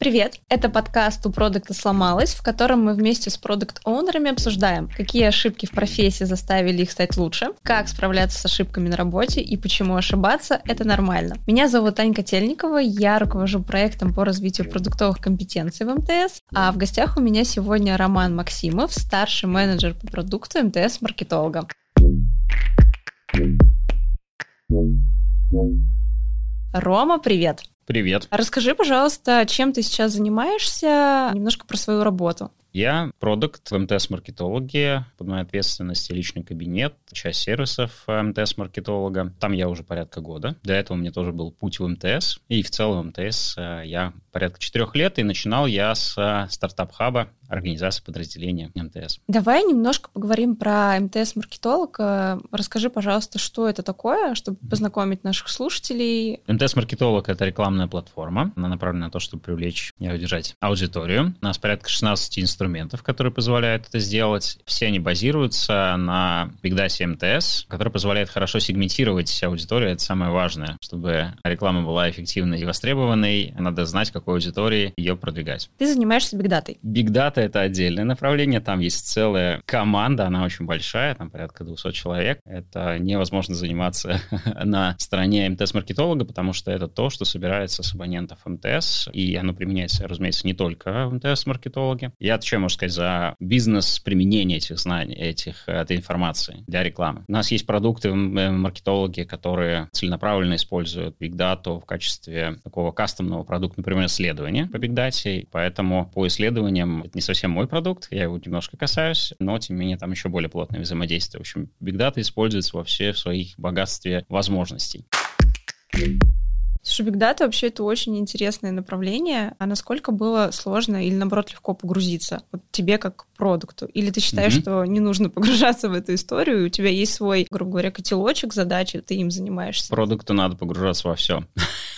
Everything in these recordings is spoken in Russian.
Привет! Это подкаст «У продукта сломалось», в котором мы вместе с продукт-оунерами обсуждаем, какие ошибки в профессии заставили их стать лучше, как справляться с ошибками на работе и почему ошибаться – это нормально. Меня зовут Анька Тельникова, я руковожу проектом по развитию продуктовых компетенций в МТС, а в гостях у меня сегодня Роман Максимов, старший менеджер по продукту МТС-маркетолога. Рома, привет! Привет. Расскажи, пожалуйста, чем ты сейчас занимаешься, немножко про свою работу. Я продукт в МТС-маркетологе, под моей ответственностью личный кабинет, часть сервисов МТС-маркетолога. Там я уже порядка года. До этого у меня тоже был путь в МТС. И в целом МТС э, я порядка четырех лет, и начинал я с э, стартап-хаба, организации подразделения МТС. Давай немножко поговорим про МТС-маркетолог. Расскажи, пожалуйста, что это такое, чтобы познакомить наших слушателей. МТС-маркетолог — это рекламная платформа. Она направлена на то, чтобы привлечь и удержать аудиторию. У нас порядка 16 инструментов, которые позволяют это сделать. Все они базируются на Big Data МТС, который позволяет хорошо сегментировать аудиторию. Это самое важное. Чтобы реклама была эффективной и востребованной, надо знать, какой аудитории ее продвигать. Ты занимаешься Big Data? Big Data — это отдельное направление, там есть целая команда, она очень большая, там порядка 200 человек. Это невозможно заниматься на стороне МТС-маркетолога, потому что это то, что собирается с абонентов МТС, и оно применяется, разумеется, не только в МТС-маркетологе. Я отвечаю, можно сказать, за бизнес применения этих знаний, этих, этой информации для рекламы. У нас есть продукты маркетологи, которые целенаправленно используют Big Data в качестве такого кастомного продукта, например, исследования по Big Data, поэтому по исследованиям это не совсем мой продукт, я его немножко касаюсь, но, тем не менее, там еще более плотное взаимодействие. В общем, Big Data используется во всех своих богатстве возможностей. Слушай, Data вообще это очень интересное направление. А насколько было сложно или, наоборот, легко погрузиться? Вот тебе как продукту? Или ты считаешь, mm-hmm. что не нужно погружаться в эту историю, и у тебя есть свой, грубо говоря, котелочек задачи, ты им занимаешься? Продукту надо погружаться во все.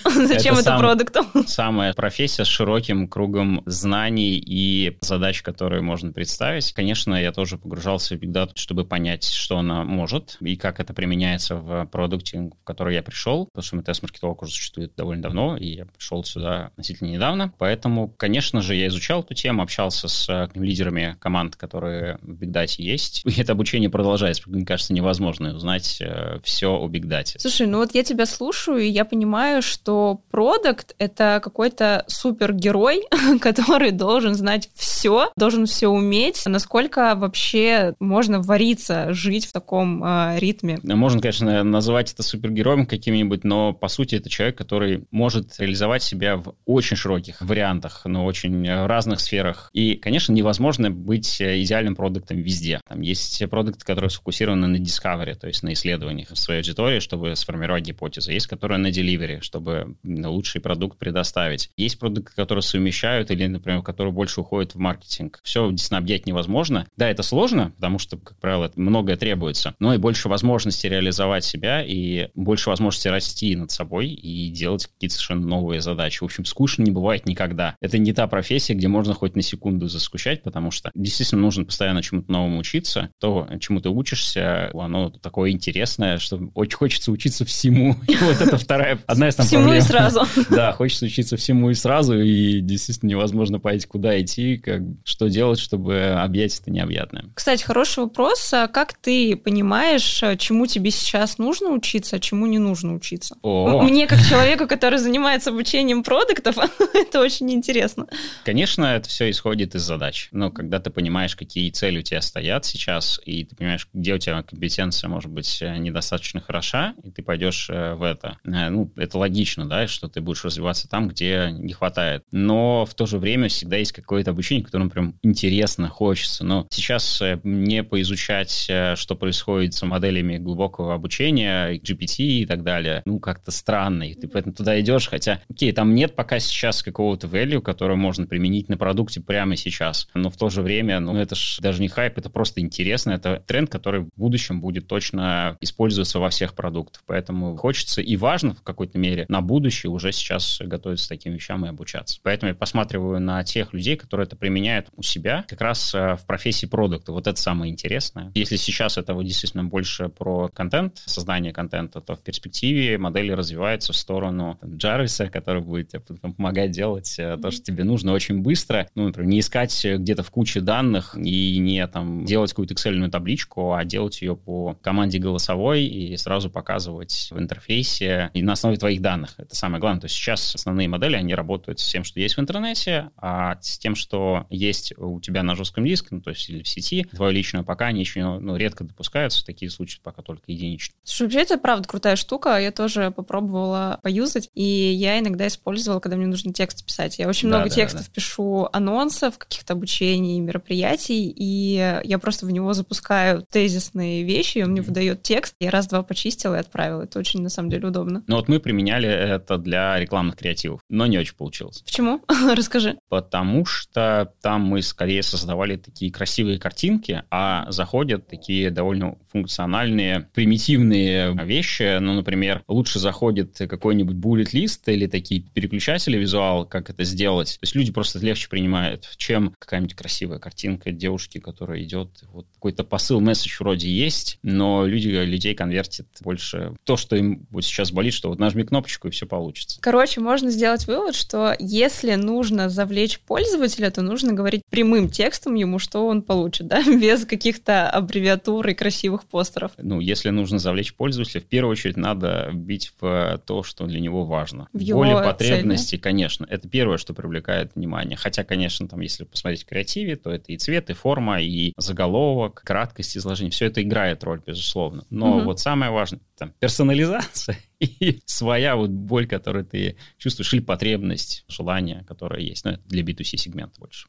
Зачем это, продукту? Самая профессия с широким кругом знаний и задач, которые можно представить. Конечно, я тоже погружался в Big Data, чтобы понять, что она может и как это применяется в продукте, в который я пришел, потому что МТС-маркетолог уже существует довольно давно, и я пришел сюда относительно недавно. Поэтому, конечно же, я изучал эту тему, общался с э, лидерами команд, которые в Big Data есть. И это обучение продолжается. Мне кажется, невозможно узнать э, все о Big Data. Слушай, ну вот я тебя слушаю, и я понимаю, что продукт — это какой-то супергерой, который должен знать все, должен все уметь. Насколько вообще можно вариться, жить в таком э, ритме? Можно, конечно, называть это супергероем каким-нибудь, но по сути это человек, который может реализовать себя в очень широких вариантах, но очень разных сферах. И, конечно, невозможно быть идеальным продуктом везде. Там есть продукты, которые сфокусированы на discovery, то есть на исследованиях своей аудитории, чтобы сформировать гипотезы. Есть, которые на delivery, чтобы лучший продукт предоставить. Есть продукты, которые совмещают или, например, которые больше уходят в маркетинг. Все объять невозможно. Да, это сложно, потому что, как правило, многое требуется, но и больше возможностей реализовать себя и больше возможностей расти над собой и делать какие-то совершенно новые задачи. В общем, скучно не бывает никогда. Это не та профессия, где можно хоть на секунду заскучать, потому что действительно нужно постоянно чему-то новому учиться. То, чему ты учишься, оно такое интересное, что очень хочется учиться всему. И вот это вторая, одна из там Всему и сразу. Да, хочется учиться всему и сразу, и действительно невозможно понять, куда идти, как, что делать, чтобы объять это необъятное. Кстати, хороший вопрос. А как ты понимаешь, чему тебе сейчас нужно учиться, а чему не нужно учиться? О. Мне, как человеку, который занимается обучением продуктов, это очень интересно. Конечно, это все исходит из задач. Но когда ты понимаешь, какие цели у тебя стоят сейчас, и ты понимаешь, где у тебя компетенция, может быть, э, недостаточно хороша, и ты пойдешь э, в это. Э, ну, это логично, да, что ты будешь развиваться там, где не хватает. Но в то же время всегда есть какое-то обучение, которым прям интересно, хочется. Но сейчас не поизучать, что происходит с моделями глубокого обучения, GPT и так далее, ну, как-то странно. И ты поэтому туда идешь, хотя, окей, там нет пока сейчас какого-то value, который можно применить на продукте прямо сейчас. Но в то же время ну, это же даже не хайп, это просто интересно, это тренд, который в будущем будет точно использоваться во всех продуктах, поэтому хочется и важно в какой-то мере набор будущее уже сейчас готовится к таким вещам и обучаться. Поэтому я посматриваю на тех людей, которые это применяют у себя, как раз э, в профессии продукта. Вот это самое интересное. Если сейчас это вот действительно больше про контент, создание контента, то в перспективе модели развиваются в сторону Джарвиса, который будет тебе помогать делать mm-hmm. то, что тебе нужно очень быстро. Ну, например, не искать где-то в куче данных и не там делать какую-то excel табличку, а делать ее по команде голосовой и сразу показывать в интерфейсе и на основе твоих данных. Это самое главное. То есть сейчас основные модели, они работают с тем, что есть в интернете, а с тем, что есть у тебя на жестком диске, ну, то есть или в сети, твое личное пока они еще ну, редко допускаются, такие случаи пока только единичные. Слушай, вообще это правда крутая штука, я тоже попробовала поюзать, и я иногда использовала, когда мне нужно текст писать. Я очень да, много да, текстов да. пишу, анонсов, каких-то обучений, мероприятий, и я просто в него запускаю тезисные вещи, и он мне выдает текст, я раз-два почистила и отправила. Это очень, на самом деле, удобно. Ну вот мы применяли это для рекламных креативов, но не очень получилось. Почему? Расскажи. Потому что там мы скорее создавали такие красивые картинки, а заходят такие довольно функциональные, примитивные вещи. Ну, например, лучше заходит какой-нибудь bullet лист или такие переключатели визуал, как это сделать. То есть люди просто легче принимают, чем какая-нибудь красивая картинка девушки, которая идет. Вот какой-то посыл, месседж вроде есть, но люди, людей конвертят больше то, что им вот сейчас болит, что вот нажми кнопочку, и все получится. Короче, можно сделать вывод, что если нужно завлечь пользователя, то нужно говорить прямым текстом ему, что он получит, да, без каких-то аббревиатур и красивых постеров. Ну, если нужно завлечь пользователя, в первую очередь надо бить в то, что для него важно. В его Воля, потребности, цель, да? конечно, это первое, что привлекает внимание. Хотя, конечно, там, если посмотреть в креативе, то это и цвет, и форма, и заголовок, краткость изложения, все это играет роль, безусловно. Но угу. вот самое важное, там, персонализация и своя вот боль, которую ты чувствуешь, или потребность, желание, которое есть. Ну, это для B2C сегмента больше.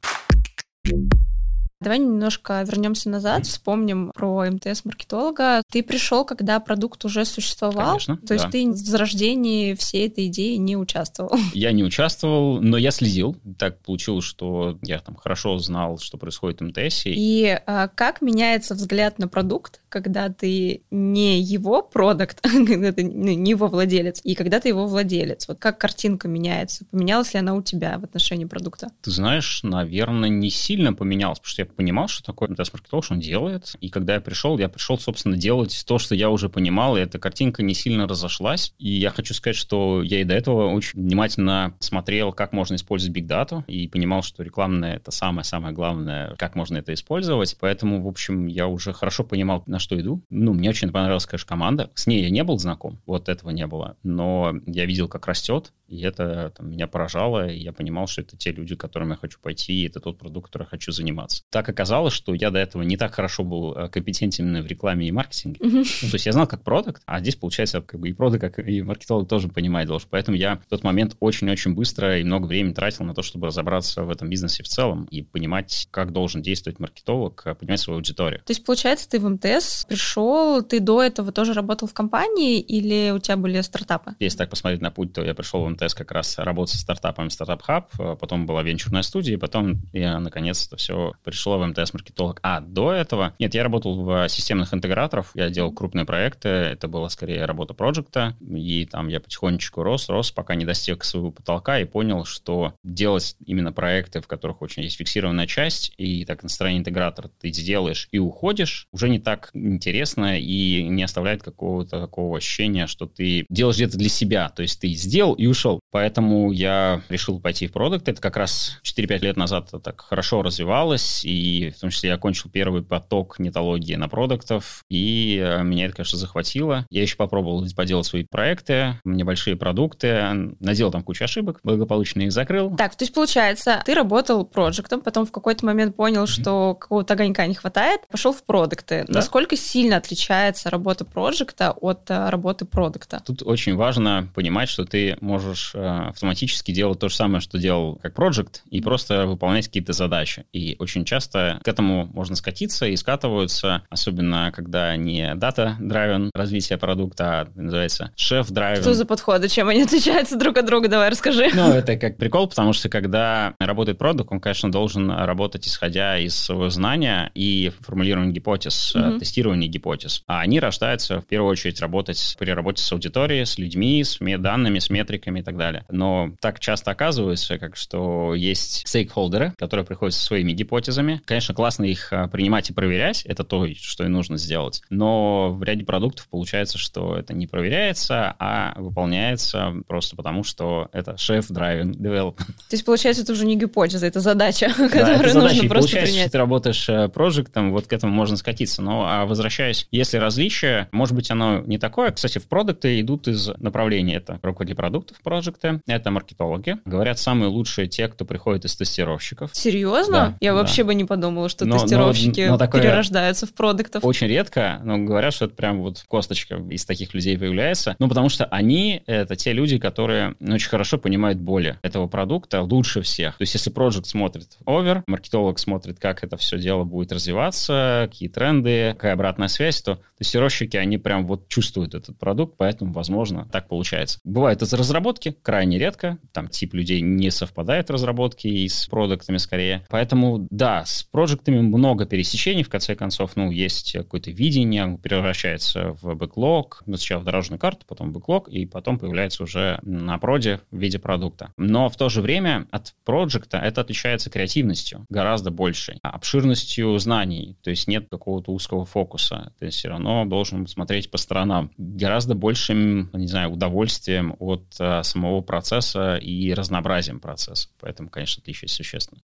Давай немножко вернемся назад, вспомним про МТС-маркетолога. Ты пришел, когда продукт уже существовал? Конечно, То есть ты в зарождении всей этой идеи не участвовал? Я не участвовал, но я следил. Так получилось, что я там хорошо знал, что происходит в МТС. И а, как меняется взгляд на продукт, когда ты не его продукт, когда ты не его владелец, и когда ты его владелец? Вот как картинка меняется? Поменялась ли она у тебя в отношении продукта? Ты знаешь, наверное, не сильно поменялась, потому что я понимал, что такое МТС-маркетолог, что он делает. И когда я пришел, я пришел, собственно, делать то, что я уже понимал, и эта картинка не сильно разошлась. И я хочу сказать, что я и до этого очень внимательно смотрел, как можно использовать Big Data, и понимал, что рекламное — это самое-самое главное, как можно это использовать. Поэтому, в общем, я уже хорошо понимал, на что иду. Ну, мне очень понравилась, конечно, команда. С ней я не был знаком, вот этого не было. Но я видел, как растет, и это там, меня поражало, и я понимал, что это те люди, к которым я хочу пойти, и это тот продукт, которым я хочу заниматься. Так оказалось, что я до этого не так хорошо был э, компетентен в рекламе и маркетинге. Uh-huh. Ну, то есть я знал как продукт, а здесь, получается, как бы и продукт, как и маркетолог тоже понимать должен. Поэтому я в тот момент очень-очень быстро и много времени тратил на то, чтобы разобраться в этом бизнесе в целом и понимать, как должен действовать маркетолог, э, понимать свою аудиторию. То есть, получается, ты в МТС пришел, ты до этого тоже работал в компании или у тебя были стартапы? Если так посмотреть на путь, то я пришел в МТС как раз работать с стартапами Startup Hub, э, потом была венчурная студия, потом я наконец-то все пришло в МТС-маркетолог. А до этого... Нет, я работал в системных интеграторов, я делал крупные проекты, это была скорее работа проекта, и там я потихонечку рос, рос, пока не достиг своего потолка и понял, что делать именно проекты, в которых очень есть фиксированная часть, и так на стороне интегратора ты сделаешь и уходишь, уже не так интересно и не оставляет какого-то такого ощущения, что ты делаешь где-то для себя, то есть ты сделал и ушел. Поэтому я решил пойти в продукт. Это как раз 4-5 лет назад так хорошо развивалось, и в том числе я окончил первый поток нетологии на продуктов, и э, меня это, конечно, захватило. Я еще попробовал поделать свои проекты, небольшие продукты, наделал там кучу ошибок, благополучно их закрыл. Так, то есть получается, ты работал проектом, потом в какой-то момент понял, mm-hmm. что какого-то огонька не хватает, пошел в продукты. Да? Насколько сильно отличается работа проекта от э, работы продукта? Тут очень важно понимать, что ты можешь автоматически делать то же самое, что делал как проект, и просто выполнять какие-то задачи. И очень часто часто к этому можно скатиться и скатываются, особенно когда не дата-драйвен развитие продукта, а называется шеф-драйвен. Что за подходы? Чем они отличаются друг от друга? Давай расскажи. Ну, это как прикол, потому что когда работает продукт, он, конечно, должен работать исходя из своего знания и формулирования гипотез, mm-hmm. тестирования гипотез. А они рождаются в первую очередь работать при работе с аудиторией, с людьми, с данными, с метриками и так далее. Но так часто оказывается, как что есть стейкхолдеры, которые приходят со своими гипотезами. Конечно, классно их а, принимать и проверять, это то, что и нужно сделать. Но в ряде продуктов получается, что это не проверяется, а выполняется просто потому, что это шеф-драйвен development. То есть, получается, это уже не гипотеза, это задача, да, которую это задача. нужно и просто получается, принять. Что ты работаешь э, проектом, вот к этому можно скатиться. Но а возвращаясь, если различие, может быть, оно не такое. Кстати, в продукты идут из направления. Это руководители продуктов проекты, это маркетологи. Говорят, самые лучшие те, кто приходит из тестировщиков. Серьезно? Да, Я да. вообще бы не подумала, что но, тестировщики но, но такое перерождаются в продуктов. Очень редко, но говорят, что это прям вот косточка из таких людей появляется. Ну, потому что они — это те люди, которые очень хорошо понимают боли этого продукта лучше всех. То есть если проект смотрит овер, маркетолог смотрит, как это все дело будет развиваться, какие тренды, какая обратная связь, то тестировщики, они прям вот чувствуют этот продукт, поэтому, возможно, так получается. Бывает из разработки, крайне редко, там тип людей не совпадает разработки и с продуктами скорее. Поэтому, да, с проектами много пересечений, в конце концов, ну, есть какое-то видение, превращается в бэклог, ну, сначала в дорожную карту, потом в бэклог, и потом появляется уже на проде в виде продукта. Но в то же время от проекта это отличается креативностью гораздо большей, обширностью знаний, то есть нет какого-то узкого фокуса, есть все равно должен смотреть по сторонам, гораздо большим, не знаю, удовольствием от а, самого процесса и разнообразием процесса. Поэтому, конечно, отличие существенно.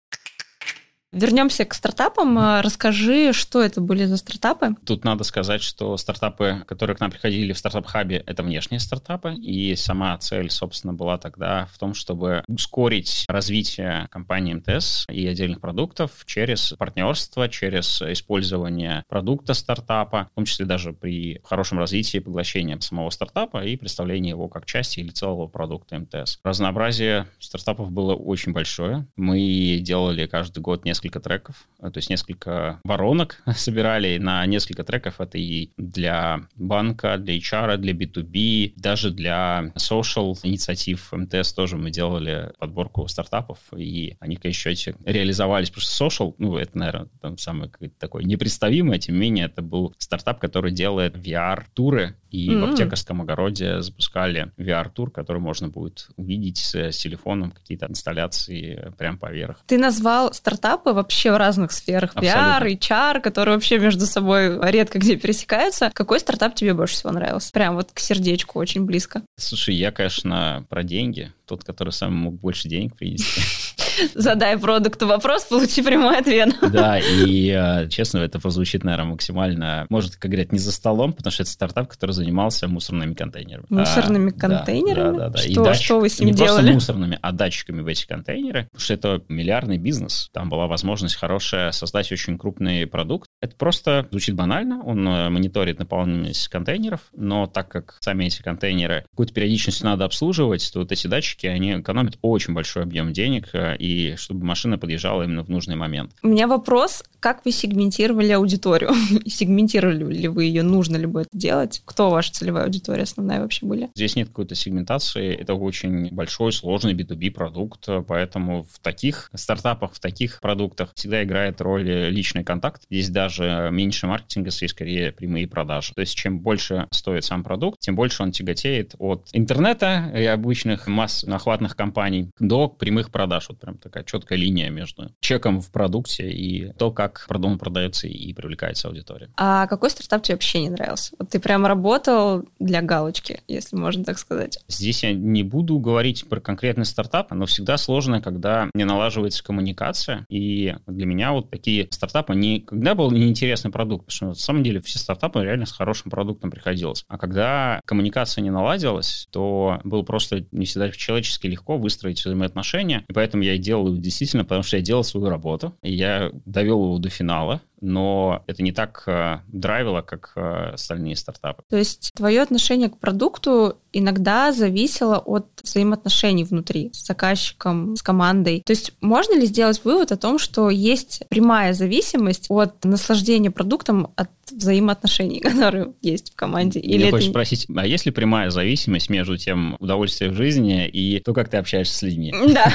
Вернемся к стартапам. А, расскажи, что это были за стартапы? Тут надо сказать, что стартапы, которые к нам приходили в стартап-хабе, это внешние стартапы. И сама цель, собственно, была тогда в том, чтобы ускорить развитие компании МТС и отдельных продуктов через партнерство, через использование продукта стартапа, в том числе даже при хорошем развитии поглощения самого стартапа и представления его как части или целого продукта МТС. Разнообразие стартапов было очень большое. Мы делали каждый год несколько несколько треков, э, то есть несколько воронок собирали на несколько треков. Это и для банка, для HR, для B2B, даже для social инициатив МТС тоже мы делали подборку стартапов, и они, конечно, еще реализовались, потому что social, ну, это, наверное, там самое такое непредставимое, тем не менее, это был стартап, который делает VR-туры, и mm-hmm. в аптекарском огороде запускали VR-тур, который можно будет увидеть с, с телефоном, какие-то инсталляции прямо поверх. Ты назвал стартапы вообще в разных сферах. PR, HR, которые вообще между собой редко где пересекаются. Какой стартап тебе больше всего нравился? Прям вот к сердечку очень близко. Слушай, я, конечно, про деньги. Тот, который сам мог больше денег принести. Задай продукту вопрос, получи прямой ответ. Да, и э, честно, это прозвучит, наверное, максимально, может, как говорят, не за столом, потому что это стартап, который занимался мусорными контейнерами. Мусорными а, контейнерами? Да, да, да. Что, и датчик, что вы с ним не делали? Не просто мусорными, а датчиками в эти контейнеры, потому что это миллиардный бизнес. Там была возможность хорошая создать очень крупный продукт. Это просто звучит банально, он э, мониторит наполненность контейнеров, но так как сами эти контейнеры какую-то периодичность надо обслуживать, то вот эти датчики, они экономят очень большой объем денег э, и чтобы машина подъезжала именно в нужный момент. У меня вопрос, как вы сегментировали аудиторию? Сегментировали ли вы ее, нужно ли было это делать? Кто ваша целевая аудитория основная вообще были? Здесь нет какой-то сегментации, это очень большой, сложный B2B продукт, поэтому в таких стартапах, в таких продуктах всегда играет роль личный контакт. Здесь даже меньше маркетинга, здесь скорее прямые продажи. То есть чем больше стоит сам продукт, тем больше он тяготеет от интернета и обычных масс охватных компаний до прямых продаж. Вот прям прям такая четкая линия между чеком в продукте и то, как продукт продается и привлекается аудитория. А какой стартап тебе вообще не нравился? Вот ты прям работал для галочки, если можно так сказать. Здесь я не буду говорить про конкретный стартап, но всегда сложно, когда не налаживается коммуникация. И для меня вот такие стартапы не когда был неинтересный продукт, потому что на самом деле все стартапы реально с хорошим продуктом приходилось. А когда коммуникация не наладилась, то было просто не всегда человечески легко выстроить взаимоотношения. И поэтому я делал действительно, потому что я делал свою работу. И я довел его до финала, но это не так э, драйвило, как э, остальные стартапы. То есть твое отношение к продукту иногда зависело от взаимоотношений внутри с заказчиком, с командой. То есть можно ли сделать вывод о том, что есть прямая зависимость от наслаждения продуктом от взаимоотношений, которые есть в команде? Или хочешь это... спросить, а есть ли прямая зависимость между тем удовольствием в жизни и то, как ты общаешься с людьми? Да,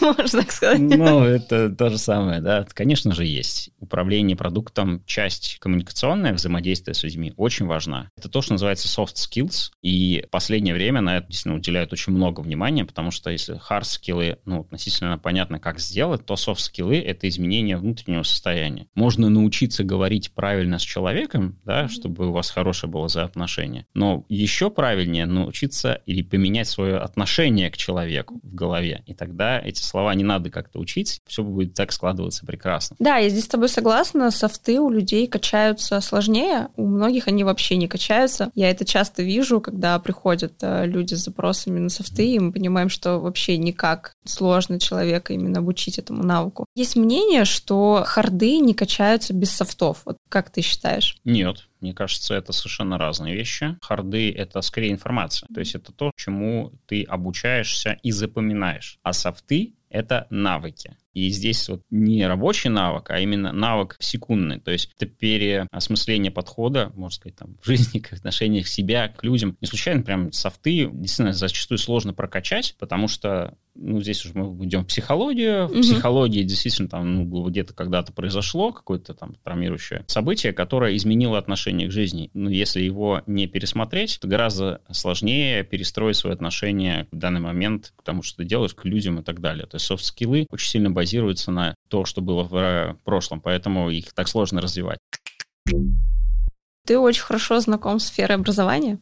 можно так сказать. Ну, это то же самое, да. Конечно же, есть. Управление продуктом, часть коммуникационная, взаимодействие с людьми очень важна. Это то, что называется soft skills, и последнее время на это действительно уделяют очень много внимания, потому что если hard skills, ну, относительно понятно, как сделать, то soft skills — это изменение внутреннего состояния. Можно научиться говорить правильно с человеком, да, чтобы у вас хорошее было взаимоотношение, но еще правильнее научиться или поменять свое отношение к человеку в голове, и тогда эти слова не надо как-то учить, все будет так складываться прекрасно. Да, я здесь с тобой согласна, софты у людей качаются сложнее, у многих они вообще не качаются. Я это часто вижу, когда приходят э, люди с запросами на софты, и мы понимаем, что вообще никак сложно человека именно обучить этому навыку. Есть мнение, что харды не качаются без софтов. Вот как ты считаешь? Нет, мне кажется, это совершенно разные вещи. Харды — это скорее информация. То есть это то, чему ты обучаешься и запоминаешь. А софты — это навыки. И здесь вот не рабочий навык, а именно навык секундный. То есть это переосмысление подхода, можно сказать, там, в жизни, к отношениях себя, к людям. Не случайно прям софты действительно зачастую сложно прокачать, потому что ну, здесь уже мы идем в психологию. В угу. психологии действительно там ну, где-то когда-то произошло какое-то там травмирующее событие, которое изменило отношение к жизни. Но если его не пересмотреть, то гораздо сложнее перестроить свои отношения в данный момент к тому, что ты делаешь, к людям и так далее. То есть софт-скиллы очень сильно базируются на то, что было в прошлом, поэтому их так сложно развивать. Ты очень хорошо знаком с сферой образования.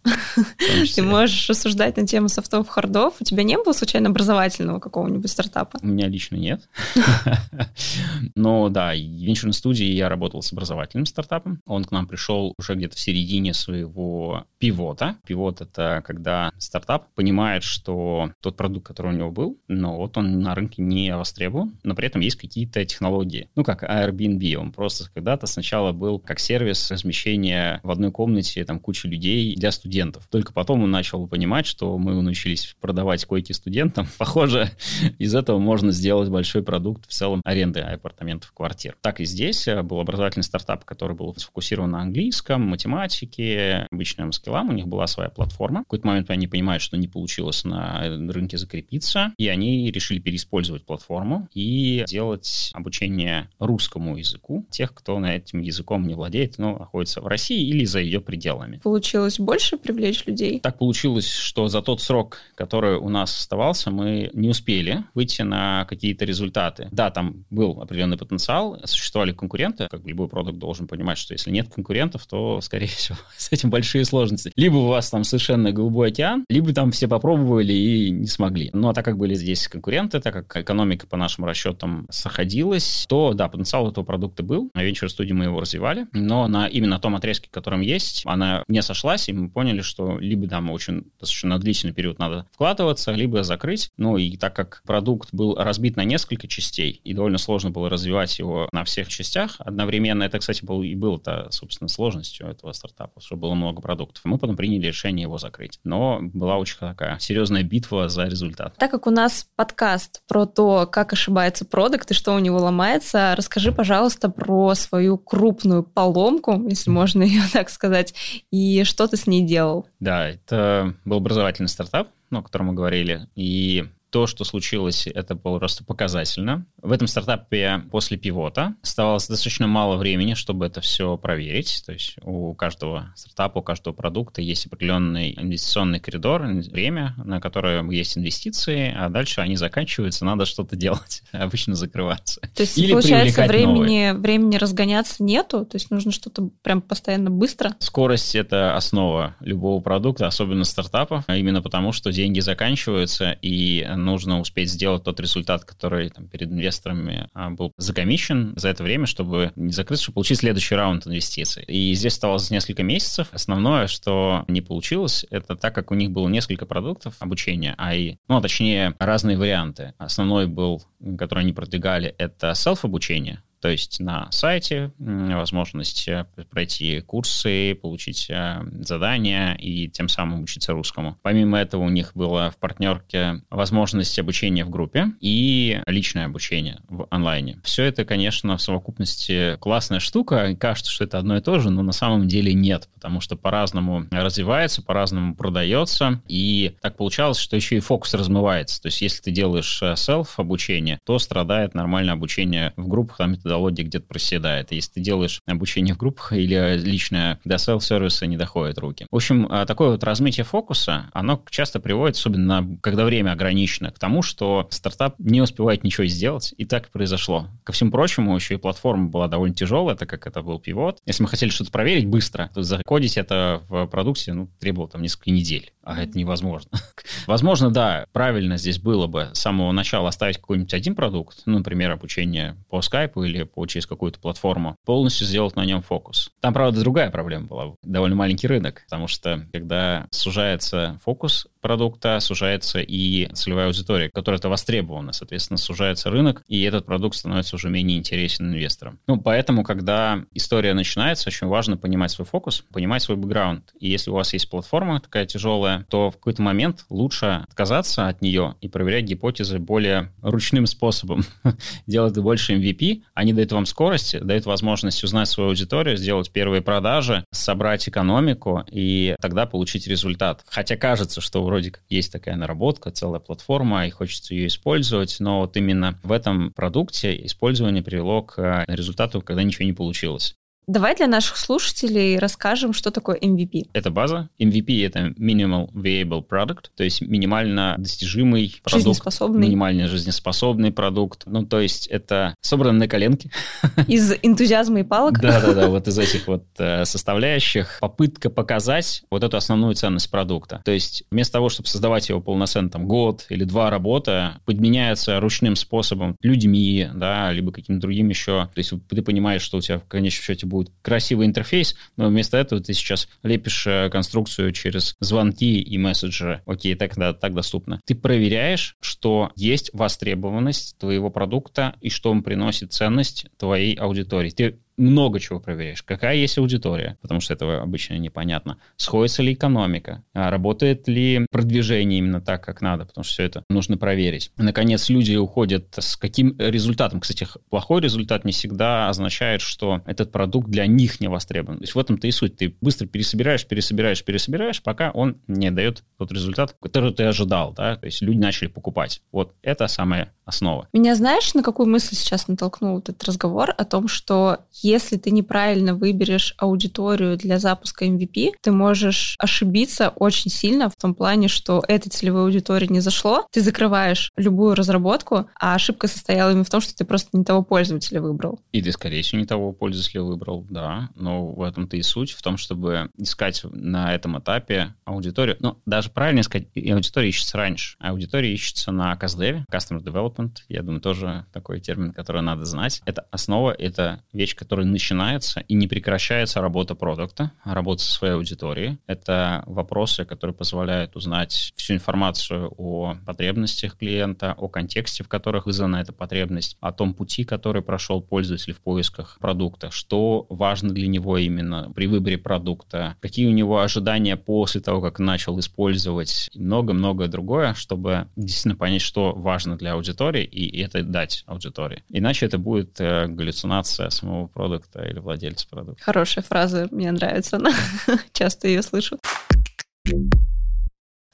Ты можешь рассуждать на тему софтов, хардов. У тебя не было случайно образовательного какого-нибудь стартапа? У меня лично нет. Но да, в венчурной студии я работал с образовательным стартапом. Он к нам пришел уже где-то в середине своего пивота. Пивот — это когда стартап понимает, что тот продукт, который у него был, но вот он на рынке не востребован, но при этом есть какие-то технологии. Ну, как Airbnb. Он просто когда-то сначала был как сервис размещения в одной комнате там куча людей для студентов. Только потом он начал понимать, что мы научились продавать койки студентам. Похоже, из этого можно сделать большой продукт в целом аренды апартаментов, квартир. Так и здесь э, был образовательный стартап, который был сфокусирован на английском, математике, обычным скиллам. У них была своя платформа. В какой-то момент они понимают, что не получилось на рынке закрепиться, и они решили переиспользовать платформу и делать обучение русскому языку тех, кто на этим языком не владеет, но находится в России или за ее пределами. Получилось больше привлечь людей? Так получилось, что за тот срок, который у нас оставался, мы не успели выйти на какие-то результаты. Да, там был определенный потенциал, существовали конкуренты, как любой продукт должен понимать, что если нет конкурентов, то, скорее всего, с этим большие сложности. Либо у вас там совершенно голубой океан, либо там все попробовали и не смогли. Но так как были здесь конкуренты, так как экономика по нашим расчетам сохранилась, то, да, потенциал этого продукта был. На венчур студии мы его развивали, но на именно том отрезке, котором есть, она не сошлась, и мы поняли, что либо там очень достаточно длительный период надо вкладываться, либо закрыть. Ну и так как продукт был разбит на несколько частей, и довольно сложно было развивать его на всех частях одновременно, это, кстати, был, и было-то, собственно, сложностью этого стартапа, что было много продуктов. Мы потом приняли решение его закрыть. Но была очень такая серьезная битва за результат. Так как у нас подкаст про то, как ошибается продукт и что у него ломается, расскажи, пожалуйста, про свою крупную поломку, если можно ее так сказать, и что ты с ней делал? Да, это был образовательный стартап, ну, о котором мы говорили, и то, что случилось, это было просто показательно. В этом стартапе после пивота оставалось достаточно мало времени, чтобы это все проверить. То есть у каждого стартапа, у каждого продукта есть определенный инвестиционный коридор, время, на которое есть инвестиции, а дальше они заканчиваются, надо что-то делать, обычно закрываться. То есть, Или получается, времени, времени разгоняться нету? То есть нужно что-то прям постоянно быстро? Скорость — это основа любого продукта, особенно стартапов, именно потому, что деньги заканчиваются, и нужно успеть сделать тот результат, который там, перед инвесторами а, был закомищен за это время, чтобы не закрыть, чтобы получить следующий раунд инвестиций. И здесь оставалось несколько месяцев. Основное, что не получилось, это так как у них было несколько продуктов обучения, а и, ну, а точнее, разные варианты. Основной был, который они продвигали, это селф-обучение, То есть на сайте возможность э, пройти курсы, получить э, задания и тем самым учиться русскому. Помимо этого у них была в партнерке возможность обучения в группе и личное обучение в онлайне. Все это, конечно, в совокупности классная штука. Кажется, что это одно и то же, но на самом деле нет, потому что по-разному развивается, по-разному продается. И так получалось, что еще и фокус размывается. То есть если ты делаешь селф-обучение, э, то страдает нормальное обучение в группах, там методология где-то проседает. Если ты делаешь обучение в группах или личное, до селф-сервиса не доходят руки. В общем, а, такое вот размытие фокуса, оно часто приводит, особенно когда время ограничено, к тому, что стартап не успевает ничего сделать, и так и произошло. Ко всему прочему, еще и платформа была довольно тяжелая, так как это был пивот. Если мы хотели что-то проверить быстро, то закодить это в продукте ну, требовало там несколько недель а это невозможно. Возможно, да, правильно здесь было бы с самого начала оставить какой-нибудь один продукт, ну, например, обучение по скайпу или по, через какую-то платформу, полностью сделать на нем фокус. Там, правда, другая проблема была, довольно маленький рынок, потому что когда сужается фокус продукта, сужается и целевая аудитория, которая это востребована, соответственно, сужается рынок, и этот продукт становится уже менее интересен инвесторам. Ну, поэтому, когда история начинается, очень важно понимать свой фокус, понимать свой бэкграунд. И если у вас есть платформа такая тяжелая, то в какой-то момент лучше отказаться от нее и проверять гипотезы более ручным способом. Делать больше MVP, они дают вам скорость, дают возможность узнать свою аудиторию, сделать первые продажи, собрать экономику и тогда получить результат. Хотя кажется, что вроде как есть такая наработка, целая платформа, и хочется ее использовать, но вот именно в этом продукте использование привело к результату, когда ничего не получилось. Давай для наших слушателей расскажем, что такое MVP. Это база. MVP — это Minimal Viable Product, то есть минимально достижимый продукт. Жизнеспособный. Минимально жизнеспособный продукт. Ну, то есть это собрано на коленке. Из энтузиазма и палок? Да-да-да, вот из этих вот э, составляющих. Попытка показать вот эту основную ценность продукта. То есть вместо того, чтобы создавать его полноценно там год или два работы, подменяется ручным способом людьми, да, либо каким-то другим еще. То есть ты понимаешь, что у тебя в конечном счете будет будет красивый интерфейс, но вместо этого ты сейчас лепишь э, конструкцию через звонки и мессенджеры. Окей, так, да, так доступно. Ты проверяешь, что есть востребованность твоего продукта и что он приносит ценность твоей аудитории. Ты много чего проверяешь. Какая есть аудитория, потому что этого обычно непонятно. Сходится ли экономика, а работает ли продвижение именно так, как надо, потому что все это нужно проверить. Наконец, люди уходят с каким результатом. Кстати, плохой результат не всегда означает, что этот продукт для них не востребован. То есть в этом-то и суть. Ты быстро пересобираешь, пересобираешь, пересобираешь, пока он не дает тот результат, который ты ожидал. Да? То есть люди начали покупать. Вот это самая основа. Меня знаешь, на какую мысль сейчас натолкнул этот разговор о том, что если ты неправильно выберешь аудиторию для запуска MVP, ты можешь ошибиться очень сильно в том плане, что этой целевой аудитории не зашло, ты закрываешь любую разработку, а ошибка состояла именно в том, что ты просто не того пользователя выбрал. И ты, скорее всего, не того пользователя выбрал, да. Но в этом-то и суть, в том, чтобы искать на этом этапе аудиторию. Ну, даже правильно сказать, аудитория ищется раньше. Аудитория ищется на CastDev, Customer Development. Я думаю, тоже такой термин, который надо знать. Это основа, это вещь, которая которой начинается и не прекращается работа продукта, работа со своей аудиторией. Это вопросы, которые позволяют узнать всю информацию о потребностях клиента, о контексте, в которых вызвана эта потребность, о том пути, который прошел пользователь в поисках продукта, что важно для него именно при выборе продукта, какие у него ожидания после того, как начал использовать, и много-многое другое, чтобы действительно понять, что важно для аудитории, и это дать аудитории. Иначе это будет э, галлюцинация самого продукта или владельца продукта. Хорошая фраза, мне нравится она. Часто ее слышу.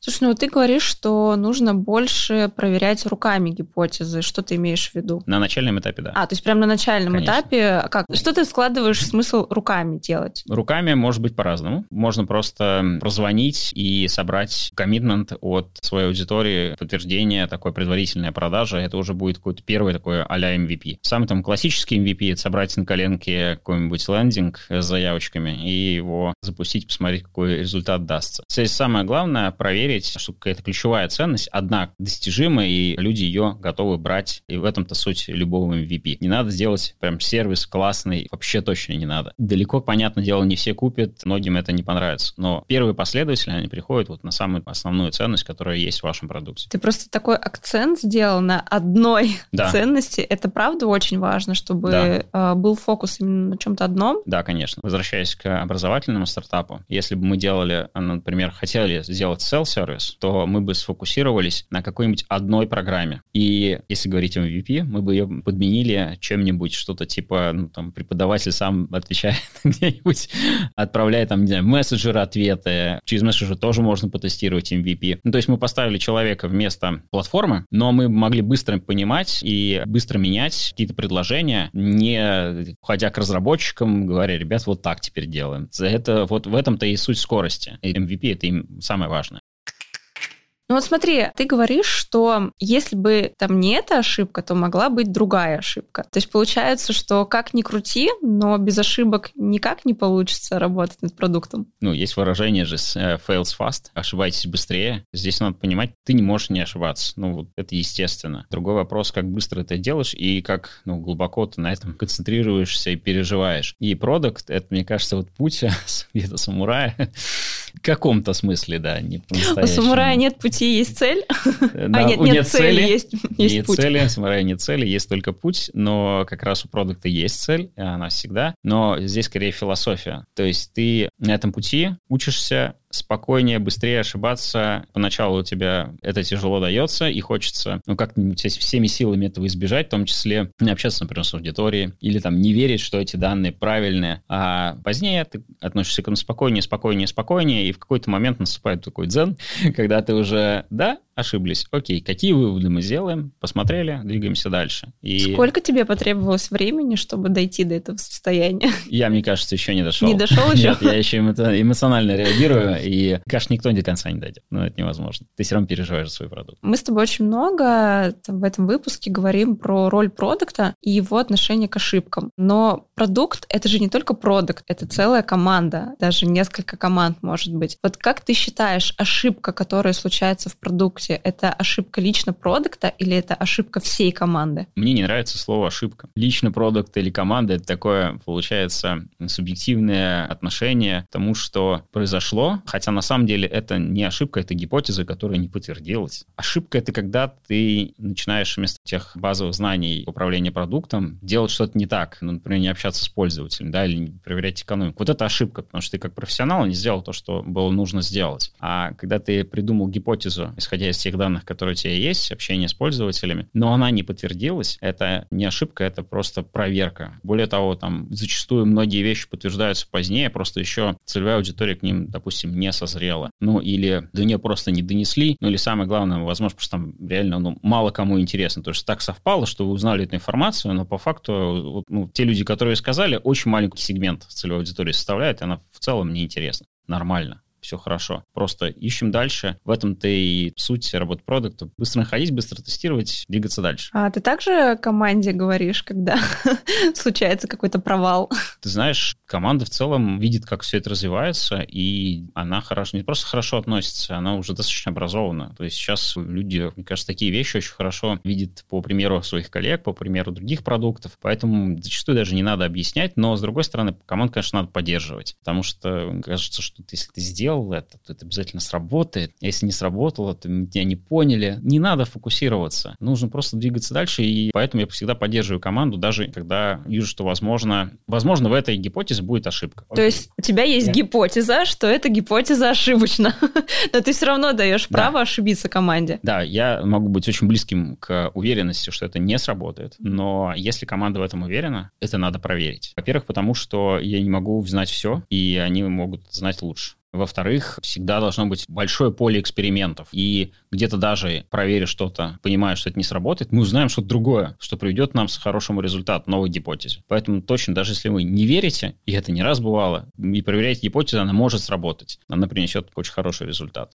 Слушай, ну ты говоришь, что нужно больше проверять руками гипотезы. Что ты имеешь в виду? На начальном этапе, да. А, то есть прямо на начальном Конечно. этапе. Как? Что ты складываешь смысл руками делать? Руками может быть по-разному. Можно просто прозвонить и собрать коммитмент от своей аудитории, подтверждение, такой предварительная продажа. Это уже будет какой-то первый такой а-ля MVP. Самый там классический MVP — это собрать на коленке какой-нибудь лендинг с заявочками и его запустить, посмотреть, какой результат дастся. Здесь самое главное — проверить, проверить, что какая-то ключевая ценность, одна достижимая, и люди ее готовы брать. И в этом-то суть любого MVP. Не надо сделать прям сервис классный, вообще точно не надо. Далеко, понятное дело, не все купят, многим это не понравится. Но первые последователи, они приходят вот на самую основную ценность, которая есть в вашем продукте. Ты просто такой акцент сделал на одной да. ценности. Это правда очень важно, чтобы да. А, был фокус именно на чем-то одном? Да, конечно. Возвращаясь к образовательному стартапу, если бы мы делали, например, хотели сделать sell-сервис, то мы бы сфокусировались на какой-нибудь одной программе. И если говорить о MVP, мы бы ее подменили чем-нибудь, что-то типа, ну, там, преподаватель сам отвечает где-нибудь, отправляет, там, не знаю, мессенджеры ответы. Через мессенджер тоже можно потестировать MVP. Ну, то есть мы поставили человека вместо платформы, но мы могли быстро понимать и быстро менять какие-то предложения, не ходя к разработчикам, говоря, ребят, вот так теперь делаем. Это вот в этом-то и суть скорости. И MVP — это им самое важное. Ну вот смотри, ты говоришь, что если бы там не эта ошибка, то могла быть другая ошибка. То есть получается, что как ни крути, но без ошибок никак не получится работать над продуктом. Ну, есть выражение же uh, fails fast, ошибайтесь быстрее. Здесь надо понимать, ты не можешь не ошибаться. Ну, вот это естественно. Другой вопрос, как быстро ты делаешь и как ну, глубоко ты на этом концентрируешься и переживаешь. И продукт, это, мне кажется, вот путь где-то самурая, в каком-то смысле, да, не У самурая нет пути, есть цель. Да, а нет, нет, нет цели, есть, есть нет путь. цели, самурая нет цели, есть только путь, но как раз у продукта есть цель, она всегда, но здесь скорее философия. То есть ты на этом пути учишься спокойнее, быстрее ошибаться. Поначалу у тебя это тяжело дается, и хочется, ну, как-нибудь всеми силами этого избежать, в том числе не общаться, например, с аудиторией, или там не верить, что эти данные правильные. А позднее ты относишься к этому спокойнее, спокойнее, спокойнее, и в какой-то момент наступает такой дзен, когда ты уже, да, ошиблись. Окей, какие выводы мы сделаем? Посмотрели, двигаемся дальше. И... Сколько тебе потребовалось времени, чтобы дойти до этого состояния? Я, мне кажется, еще не дошел. Не дошел еще? Нет, я еще эмоционально реагирую, и, конечно, никто до конца не дойдет. Но это невозможно. Ты все равно переживаешь за свой продукт. Мы с тобой очень много там, в этом выпуске говорим про роль продукта и его отношение к ошибкам. Но продукт — это же не только продукт, это целая команда, даже несколько команд может быть. Вот как ты считаешь, ошибка, которая случается в продукте, продукте, это ошибка лично продукта или это ошибка всей команды? Мне не нравится слово ошибка. Лично продукт или команда — это такое, получается, субъективное отношение к тому, что произошло, хотя на самом деле это не ошибка, это гипотеза, которая не подтвердилась. Ошибка — это когда ты начинаешь вместо тех базовых знаний управления продуктом делать что-то не так, ну, например, не общаться с пользователем, да, или не проверять экономику. Вот это ошибка, потому что ты как профессионал не сделал то, что было нужно сделать. А когда ты придумал гипотезу, исходя из тех данных, которые у тебя есть, общение с пользователями, но она не подтвердилась, это не ошибка, это просто проверка. Более того, там зачастую многие вещи подтверждаются позднее, просто еще целевая аудитория к ним, допустим, не созрела. Ну, или до нее просто не донесли, ну, или самое главное, возможно, просто там реально ну, мало кому интересно. То есть так совпало, что вы узнали эту информацию, но по факту ну, те люди, которые сказали, очень маленький сегмент целевой аудитории составляет, и она в целом неинтересна. Нормально все хорошо. Просто ищем дальше. В этом-то и суть работы продукта. Быстро находить, быстро тестировать, двигаться дальше. А ты также команде говоришь, когда случается какой-то провал? Ты знаешь, команда в целом видит, как все это развивается, и она хорошо, не просто хорошо относится, она уже достаточно образована. То есть сейчас люди, мне кажется, такие вещи очень хорошо видят по примеру своих коллег, по примеру других продуктов, поэтому зачастую даже не надо объяснять, но, с другой стороны, команду, конечно, надо поддерживать, потому что кажется, что если ты сделал сделал это, то это обязательно сработает. Если не сработало, то меня не поняли. Не надо фокусироваться. Нужно просто двигаться дальше, и поэтому я всегда поддерживаю команду, даже когда вижу, что возможно, возможно, в этой гипотезе будет ошибка. То есть у тебя есть yeah. гипотеза, что эта гипотеза ошибочна, но ты все равно даешь да. право ошибиться команде. Да, я могу быть очень близким к уверенности, что это не сработает, но если команда в этом уверена, это надо проверить. Во-первых, потому что я не могу знать все, и они могут знать лучше. Во-вторых, всегда должно быть большое поле экспериментов. И где-то даже проверив что-то, понимая, что это не сработает, мы узнаем что-то другое, что приведет нам к хорошему результату, новой гипотезе. Поэтому точно, даже если вы не верите, и это не раз бывало, и проверяете гипотезу, она может сработать. Она принесет очень хороший результат.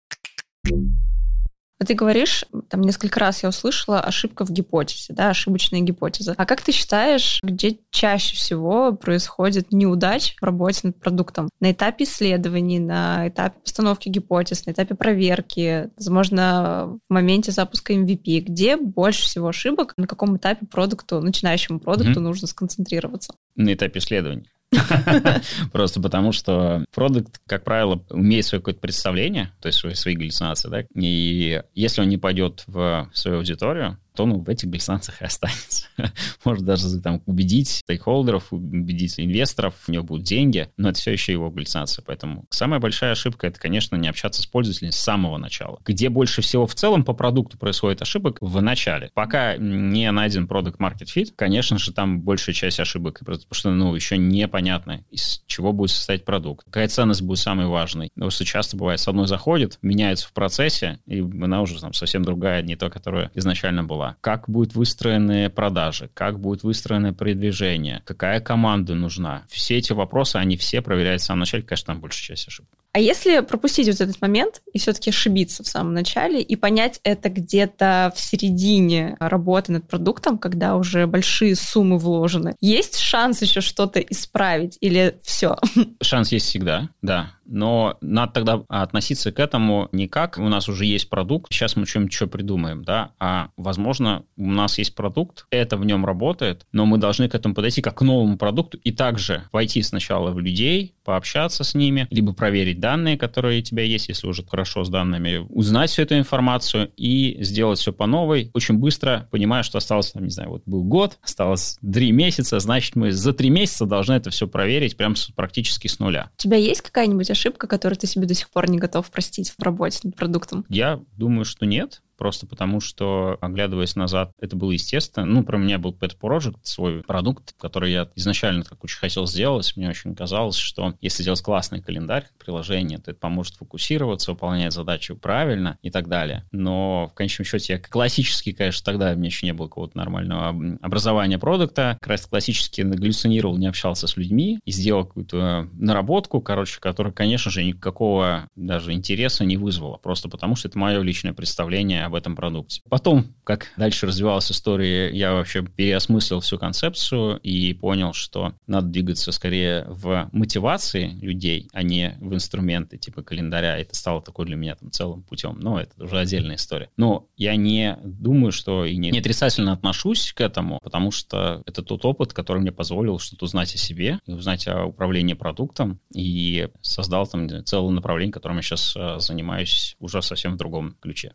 Вот ты говоришь, там несколько раз я услышала ошибка в гипотезе, да, ошибочная гипотеза. А как ты считаешь, где чаще всего происходит неудач в работе над продуктом? На этапе исследований, на этапе постановки гипотез, на этапе проверки, возможно, в моменте запуска MVP, где больше всего ошибок, на каком этапе продукту, начинающему продукту mm-hmm. нужно сконцентрироваться? На этапе исследований. Просто потому, что продукт, как правило, имеет свое какое-то представление, то есть свои, галлюцинации, да, и если он не пойдет в свою аудиторию, то он в этих галлюцинациях и останется. Может даже там убедить стейкхолдеров, убедить инвесторов, у него будут деньги, но это все еще его галлюцинация. Поэтому самая большая ошибка — это, конечно, не общаться с пользователем с самого начала. Где больше всего в целом по продукту происходит ошибок? В начале. Пока не найден продукт market fit, конечно же, там большая часть ошибок, потому что, ну, еще непонятно, из чего будет состоять продукт. Какая ценность будет самой важной. Потому что часто бывает, с одной заходит, меняется в процессе, и она уже там совсем другая, не то, которая изначально была как будут выстроены продажи, как будет выстроено продвижение, какая команда нужна. Все эти вопросы, они все проверяются в самом начале, конечно, там большая часть ошибок. А если пропустить вот этот момент и все-таки ошибиться в самом начале и понять это где-то в середине работы над продуктом, когда уже большие суммы вложены, есть шанс еще что-то исправить или все? Шанс есть всегда, да но надо тогда относиться к этому не как у нас уже есть продукт, сейчас мы что-нибудь что придумаем, да, а возможно у нас есть продукт, это в нем работает, но мы должны к этому подойти как к новому продукту и также войти сначала в людей, пообщаться с ними, либо проверить данные, которые у тебя есть, если уже хорошо с данными, узнать всю эту информацию и сделать все по новой, очень быстро, понимая, что осталось, там, не знаю, вот был год, осталось три месяца, значит, мы за три месяца должны это все проверить прям практически с нуля. У тебя есть какая-нибудь ошибка, которую ты себе до сих пор не готов простить в работе над продуктом? Я думаю, что нет просто потому что, оглядываясь назад, это было естественно. Ну, про меня был Pet Project, свой продукт, который я изначально так очень хотел сделать. Мне очень казалось, что если сделать классный календарь, приложение, то это поможет фокусироваться, выполнять задачи правильно и так далее. Но в конечном счете я классически, конечно, тогда у меня еще не было какого-то нормального образования продукта, как раз классически галлюцинировал, не общался с людьми и сделал какую-то наработку, короче, которая, конечно же, никакого даже интереса не вызвала, просто потому что это мое личное представление об этом продукте. Потом, как дальше развивалась история, я вообще переосмыслил всю концепцию и понял, что надо двигаться скорее в мотивации людей, а не в инструменты типа календаря. Это стало такой для меня там целым путем. Но это уже отдельная история. Но я не думаю, что и не, не отрицательно отношусь к этому, потому что это тот опыт, который мне позволил что-то узнать о себе, узнать о управлении продуктом, и создал там целое направление, которым я сейчас э, занимаюсь уже совсем в другом ключе.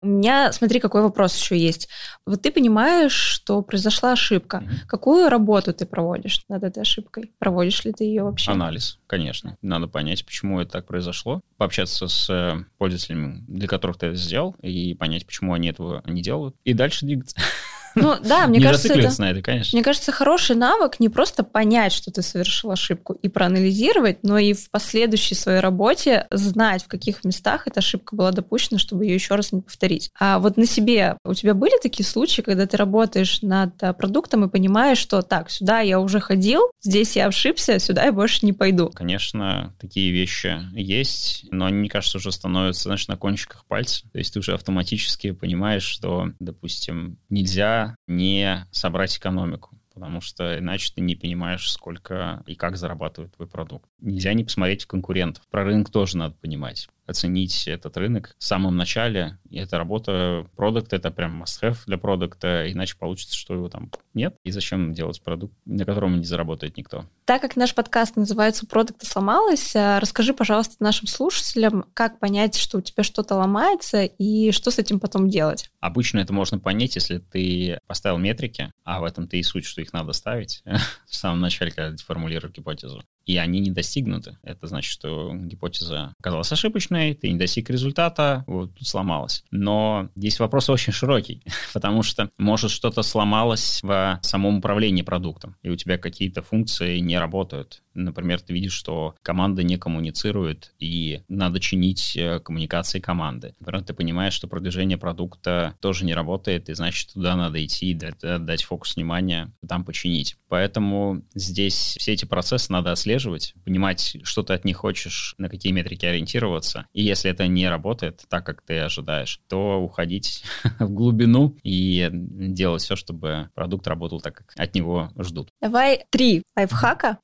У меня, смотри, какой вопрос еще есть. Вот ты понимаешь, что произошла ошибка. Mm-hmm. Какую работу ты проводишь над этой ошибкой? Проводишь ли ты ее вообще? Анализ, конечно. Надо понять, почему это так произошло. Пообщаться с э, пользователями, для которых ты это сделал, и понять, почему они этого не делают. И дальше двигаться. Ну да, мне не кажется, это, на это, конечно. Мне кажется, хороший навык не просто понять, что ты совершил ошибку и проанализировать, но и в последующей своей работе знать, в каких местах эта ошибка была допущена, чтобы ее еще раз не повторить. А вот на себе у тебя были такие случаи, когда ты работаешь над а, продуктом и понимаешь, что так, сюда я уже ходил, здесь я ошибся, сюда я больше не пойду. Конечно, такие вещи есть, но они, мне кажется, уже становятся, знаешь, на кончиках пальцев. То есть ты уже автоматически понимаешь, что, допустим, нельзя не собрать экономику потому что иначе ты не понимаешь, сколько и как зарабатывает твой продукт. Нельзя не посмотреть в конкурентов. Про рынок тоже надо понимать оценить этот рынок в самом начале. И эта работа, продукт, это прям must-have для продукта, иначе получится, что его там нет. И зачем делать продукт, на котором не заработает никто? Так как наш подкаст называется «Продукт сломалось», а, расскажи, пожалуйста, нашим слушателям, как понять, что у тебя что-то ломается и что с этим потом делать? Обычно это можно понять, если ты поставил метрики, а в этом ты и суть, что их надо ставить в самом начале, когда ты формулируешь гипотезу и они не достигнуты. Это значит, что гипотеза оказалась ошибочной, ты не достиг результата, вот тут сломалась. Но здесь вопрос очень широкий, потому что может что-то сломалось в самом управлении продуктом, и у тебя какие-то функции не работают Например, ты видишь, что команда не коммуницирует, и надо чинить э, коммуникации команды. Например, ты понимаешь, что продвижение продукта тоже не работает, и значит, туда надо идти, дать, дать фокус внимания, там починить. Поэтому здесь все эти процессы надо отслеживать, понимать, что ты от них хочешь, на какие метрики ориентироваться. И если это не работает так, как ты ожидаешь, то уходить в глубину и делать все, чтобы продукт работал так, как от него ждут. Давай три лайфхака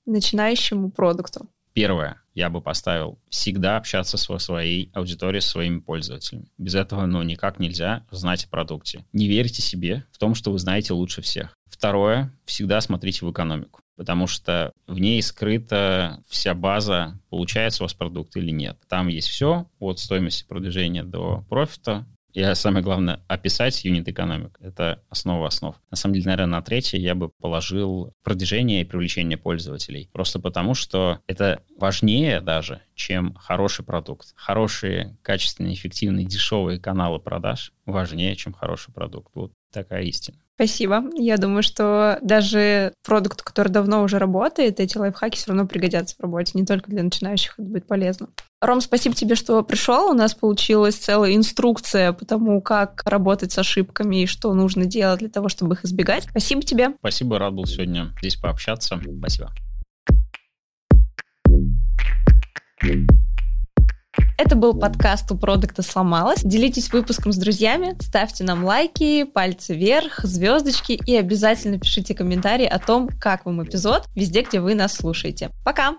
начинающему продукту. Первое, я бы поставил всегда общаться со своей аудиторией, со своими пользователями. Без этого, ну, никак нельзя знать о продукте. Не верьте себе в том, что вы знаете лучше всех. Второе, всегда смотрите в экономику, потому что в ней скрыта вся база, получается у вас продукт или нет. Там есть все, от стоимости продвижения до профита, и самое главное, описать юнит экономик. Это основа основ. На самом деле, наверное, на третье я бы положил продвижение и привлечение пользователей. Просто потому, что это важнее даже, чем хороший продукт. Хорошие, качественные, эффективные, дешевые каналы продаж важнее, чем хороший продукт. Вот такая истина. Спасибо. Я думаю, что даже продукт, который давно уже работает, эти лайфхаки все равно пригодятся в работе, не только для начинающих, это будет полезно. Ром, спасибо тебе, что пришел. У нас получилась целая инструкция по тому, как работать с ошибками и что нужно делать для того, чтобы их избегать. Спасибо тебе. Спасибо, рад был сегодня здесь пообщаться. Спасибо. Это был подкаст «У продукта сломалось». Делитесь выпуском с друзьями, ставьте нам лайки, пальцы вверх, звездочки и обязательно пишите комментарии о том, как вам эпизод, везде, где вы нас слушаете. Пока!